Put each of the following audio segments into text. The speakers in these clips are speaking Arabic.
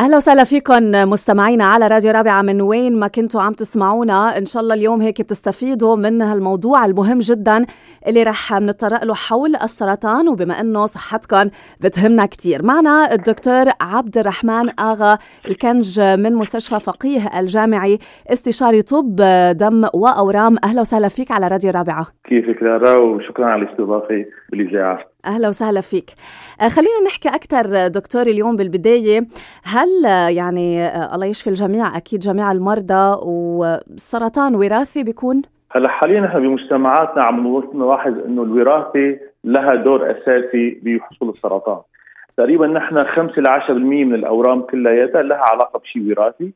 أهلا وسهلا فيكم مستمعينا على راديو رابعة من وين ما كنتوا عم تسمعونا. إن شاء الله اليوم هيك بتستفيدوا من هالموضوع المهم جدا اللي رح نتطرق له حول السرطان وبما إنه صحتكم بتهمنا كثير معنا الدكتور عبد الرحمن آغا الكنج من مستشفى فقيه الجامعي استشاري طب دم وأورام. أهلا وسهلا فيك على راديو رابعة. كيفك لارا وشكرا على الاستضافة بالإذاعة. أهلا وسهلا فيك. خلينا نحكي أكثر دكتور اليوم بالبداية. هل يعني الله يشفي الجميع أكيد جميع المرضى والسرطان وراثي بيكون؟ هلا حاليا نحن بمجتمعاتنا عم نلاحظ إنه الوراثه لها دور أساسي بحصول السرطان. تقريبا نحن 5 ل 10% من الأورام كلياتها لها علاقة بشيء وراثي.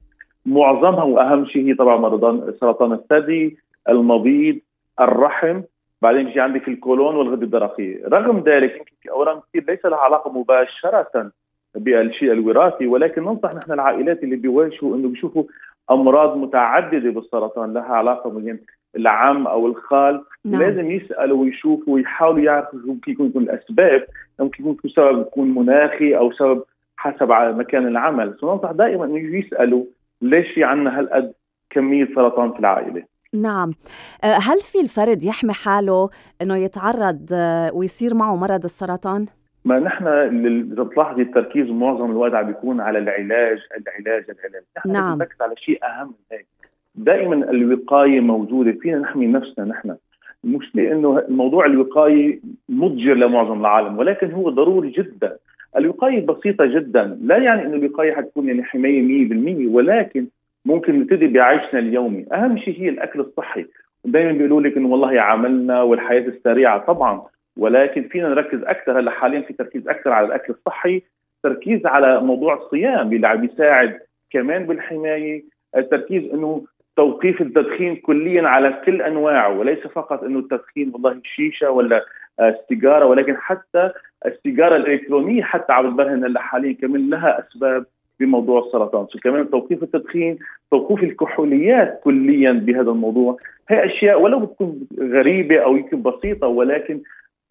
معظمها وأهم شيء هي طبعا مرضان سرطان الثدي المبيض الرحم بعدين بيجي عندك الكولون والغده الدرقيه رغم ذلك يمكن في أورام كثير ليس لها علاقة مباشرة بالشيء الوراثي ولكن ننصح نحن العائلات اللي بيواجهوا إنه بيشوفوا أمراض متعددة بالسرطان لها علاقة مثلا العم أو الخال. نعم. لازم يسألوا ويشوفوا ويحاولوا يعرفوا ممكن يكون الأسباب. ممكن يكون سبب يكون مناخي أو سبب حسب مكان العمل. فننصح دائما إنه يسألوا ليش في عندنا هالقد كمية سرطان في العائلة. نعم. هل في الفرد يحمي حاله إنه يتعرض ويصير معه مرض السرطان؟ ما نحن اذا بتلاحظي التركيز معظم الوقت عم بيكون على العلاج العلاج العلاج. نحن نعم. نركز على شيء أهم من هيك. دائما الوقاية موجودة فينا نحمي نفسنا نحن. المشكلة إنه الموضوع الوقاية مضجر لمعظم العالم ولكن هو ضروري جدا. الوقاية بسيطة جدا. لا يعني إنه الوقاية حتكون يعني حماية 100% ولكن ممكن نبتدي بعيشنا اليومي. أهم شيء هي الأكل الصحي. دائما بيقولوا لك إنه والله عملنا والحياة السريعة. طبعا. ولكن فينا نركز أكثر هلأ حاليا في تركيز أكثر على الأكل الصحي. تركيز على موضوع الصيام اللي عم بيساعد كمان بالحماية. التركيز إنه توقيف التدخين كليا على كل أنواعه. وليس فقط إنه التدخين والله الشيشة ولا السيجارة ولكن حتى السيجارة الإلكترونية حتى عم تبرهن هلأ حاليا كمان لها أسباب. بموضوع السرطان. كمان توقيف التدخين توقيف الكحوليات كليا بهذا الموضوع. هي أشياء ولو بتكون غريبة أو يمكن بسيطة ولكن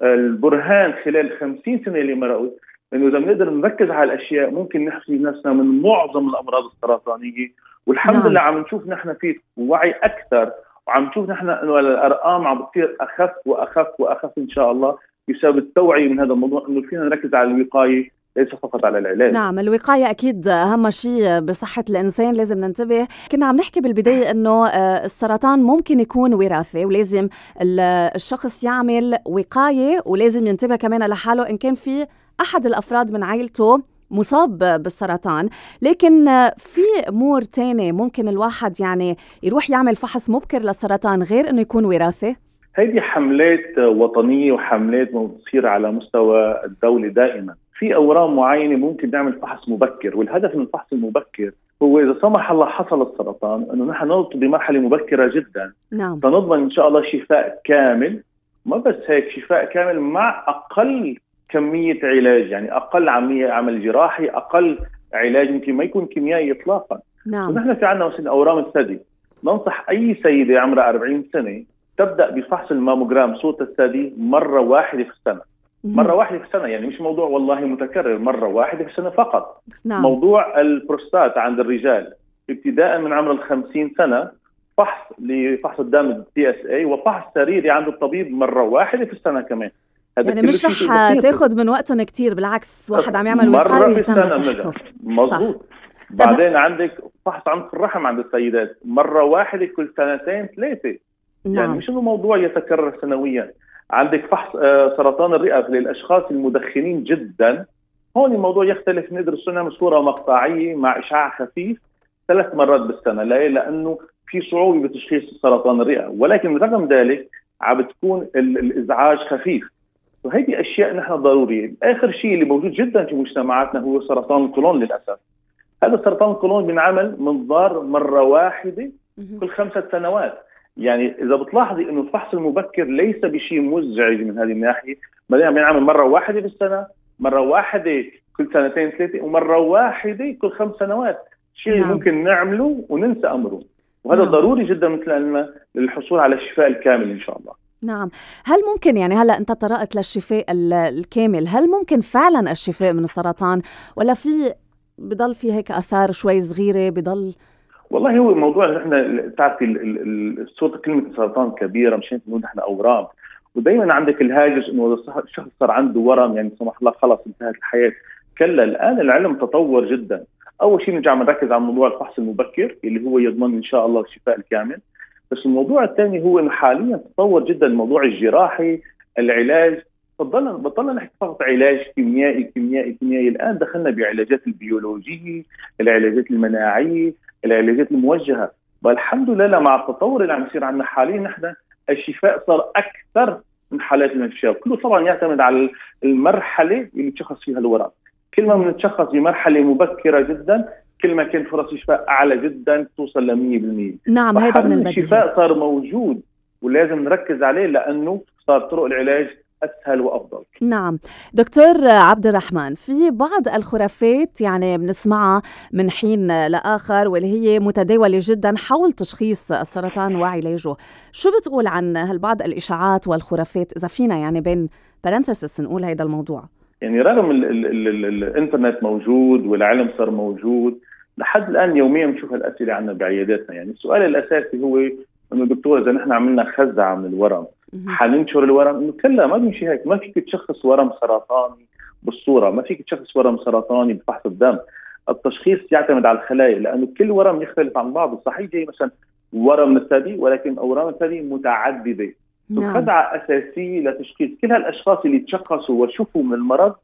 البرهان خلال 50 سنة اللي مرقوا إنه إذا بنقدر نركز على الأشياء ممكن نحمي نفسنا من معظم الأمراض السرطانية. والحمد نعم. لله عم نشوف نحن في وعي أكثر وعم نشوف نحن إنه الأرقام عم بتصير أخف وأخف وأخف إن شاء الله بسبب التوعية من هذا الموضوع إنه فينا نركز على الوقاية ليس فقط على العلاج. نعم الوقاية أكيد أهم شيء بصحة الإنسان لازم ننتبه. كنا عم نحكي بالبداية أنه السرطان ممكن يكون وراثي ولازم الشخص يعمل وقاية ولازم ينتبه كمان لحاله إن كان في أحد الأفراد من عائلته مصاب بالسرطان. لكن في امور تانية ممكن الواحد يعني يروح يعمل فحص مبكر للسرطان غير إنه يكون وراثي هذه حملات وطنية وحملات بتصير على مستوى الدولة دائما. في أورام معينة ممكن نعمل فحص مبكر والهدف من الفحص المبكر هو إذا سمح الله حصل السرطان إنه نحن نوصل بمرحلة مبكرة جدا. نعم. فنضمن إن شاء الله شفاء كامل ما بس هيك شفاء كامل مع أقل كمية علاج يعني أقل عمليه عمل جراحي أقل علاج يمكن ما يكون كيميائي اطلاقا. نعم. ونحن في عندنا مثلا أورام الثدي. ننصح أي سيدة عمرها 40 سنة تبدأ بفحص الماموجرام صوره الثدي مرة واحدة في السنة. مرة واحدة في السنة يعني مش موضوع والله متكرر مرة واحدة في السنة فقط. نعم. موضوع البروستات عند الرجال ابتداء من عمر ال 50 سنة فحص لفحص الدم ال PSA وفحص سريري عند الطبيب مرة واحدة في السنة كمان. هذا يعني مش رح تاخذ من وقتهم كثير بالعكس واحد عم يعمل وقايه ويهتم بصحته. مضبوط بعدين عندك فحص عنق الرحم عند السيدات مرة واحدة كل سنتين ثلاثة. يعني نعم. يعني مش انه موضوع يتكرر سنويا. عندك فحص سرطان الرئة للأشخاص المدخنين جدا. هون الموضوع يختلف. ندرسه نعمل صورة مقطعية مع إشعاع خفيف ثلاث مرات بالسنة. ليه؟ لأنه في صعوبه بتشخيص سرطان الرئة. ولكن رغم ذلك عم بتكون الإزعاج خفيف. وهيدي أشياء نحن ضرورية، آخر شيء اللي موجود جدا في مجتمعاتنا هو سرطان القولون للأسف. هذا سرطان القولون بينعمل منظار مرة واحدة كل خمسة سنوات. يعني إذا بتلاحظي إنه الفحص المبكر ليس بشيء مزعج من هذه الناحية ما دام ينعمل مرة واحدة بالسنة مرة واحدة كل سنتين ثلاثة ومرة واحدة كل خمس سنوات. شيء نعم. ممكن نعمله وننسى أمره. وهذا نعم. ضروري جدا مثل للحصول على الشفاء الكامل إن شاء الله. نعم. هل ممكن يعني هلأ أنت طرقت للشفاء الكامل هل ممكن فعلا الشفاء من السرطان؟ ولا في بضل في هيك آثار شوي صغيرة بضل والله هو موضوع نحن بتعرفي صوت كلمة السرطان كبيرة مشان نقول نحن أورام. ودائما عندك الهاجس إنه الشخص صار عنده ورم يعني سمح الله خلص انتهت الحياة. كلا الآن العلم تطور جدا. أول شيء نرجع نركز على موضوع الفحص المبكر اللي هو يضمن إن شاء الله الشفاء الكامل. بس الموضوع الثاني هو إنه حاليا تطور جدا الموضوع الجراحي العلاج. بطلنا بطلنا نحكي فقط علاج كيميائي كيميائي كيميائي. الآن دخلنا بعلاجات البيولوجية العلاجات المناعية. العلاجات الموجهة. والحمد لله مع التطور اللي عم يصير عندنا حاليا نحن الشفاء صار أكثر من حالات الانفجار كله طبعا يعتمد على المرحلة اللي تشخص فيها الورم كل ما بنتشخص بمرحلة مبكرة جدا كل ما كان فرص الشفاء أعلى جدا توصل ل 100% نعم هذا من البديهي الشفاء صار موجود ولازم نركز عليه لأنه صار طرق العلاج أسهل وأفضل. نعم، دكتور عبد الرحمن في بعض الخرافات يعني بنسمعها من حين لآخر واللي هي متداولة جدا حول تشخيص السرطان وعلاجه، شو بتقول عن هالبعض الإشاعات والخرافات إذا فينا يعني بين parentheses نقول هذا الموضوع؟ يعني رغم ال ال ال ال الإنترنت موجود والعلم صار موجود لحد الآن يوميا بنشوف هالأسئلة عندنا بعياداتنا يعني السؤال الأساسي هو إنه دكتور إذا نحن عملنا خزعة من الورم حننشر الورم إنه كلا ما بيمشي هيك. ما فيك تشخص ورم سرطاني بالصورة ما فيك تشخص ورم سرطاني بفحص الدم. التشخيص يعتمد على الخلايا لأنه كل ورم يختلف عن بعضه. صحيح جاي مثلا ورم الثدي ولكن أورام الثدي متعددة. نعم. خدعه أساسية لتشخيص كل هالأشخاص اللي تشخصوا وشفوا من المرض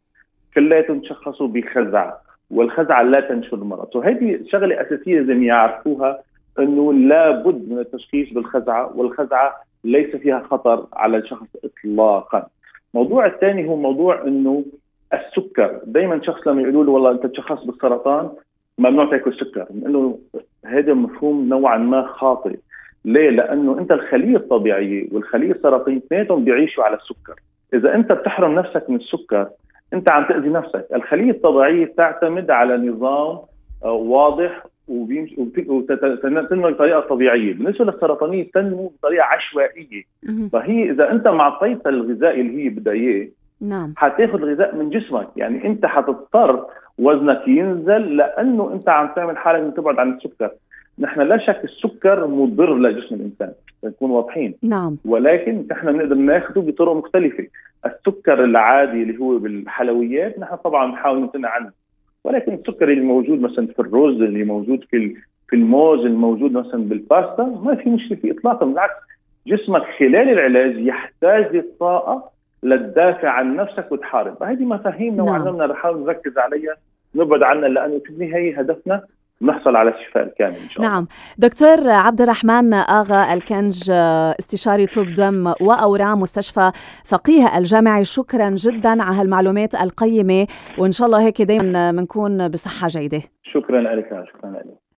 كلياتهم تشخصوا بخزعة والخزعة لا تنشر المرض. وهذه شغلة أساسية لازم يعرفوها إنه لابد من التشخيص بالخزعة والخزعة ليس فيها خطر على الشخص اطلاقا. الموضوع الثاني هو موضوع إنه السكر، دائما شخص لما يقولوا له والله أنت تشخص بالسرطان ممنوع تأكل سكر، بنقول له هذا مفهوم نوعا ما خاطئ. ليه؟ لأنه أنت الخلية الطبيعية والخلية السرطانية اثنيناتهم بيعيشوا على السكر. إذا أنت بتحرم نفسك من السكر أنت عم تأذي نفسك، الخلية الطبيعية تعتمد على نظام آه، واضح وبيمشي وتنمو بطريقة طبيعية، بالنسبة للسرطانية تنمو بطريقة عشوائية. فهي إذا أنت ما اعطيتها الغذاء اللي هي بدها إياه نعم. حتاخذ الغذاء من جسمك، يعني أنت حتضطر وزنك ينزل لأنه أنت عم تعمل حالك من تبعد عن السكر. نحن لا شك السكر مضر لجسم الإنسان، نكون واضحين. نعم. ولكن نحن بنقدر ناخذه بطرق مختلفة، السكر العادي اللي هو بالحلويات نحن طبعا بنحاول نمتنع عنه. ولكن السكر اللي موجود مثلا في الرز اللي موجود في في الموز الموجود مثلا بالباستا ما في مشكلة فيه اطلاقا بالعكس جسمك خلال العلاج يحتاج للطاقه لتدافع عن نفسك وتحارب هذه مفاهيم نوعا ما نعم. نحاول نركز عليها نبعد عنها لأنه في النهاية هدفنا نحصل على الشفاء الكامل إن شاء الله. نعم، دكتور عبد الرحمن آغا الكنج استشاري طب دم وأورام مستشفى فقيه الجامعي شكرا جدا على هالمعلومات القيمة وإن شاء الله هيك دائما بنكون بصحة جيدة. شكرا لك شكرا لك.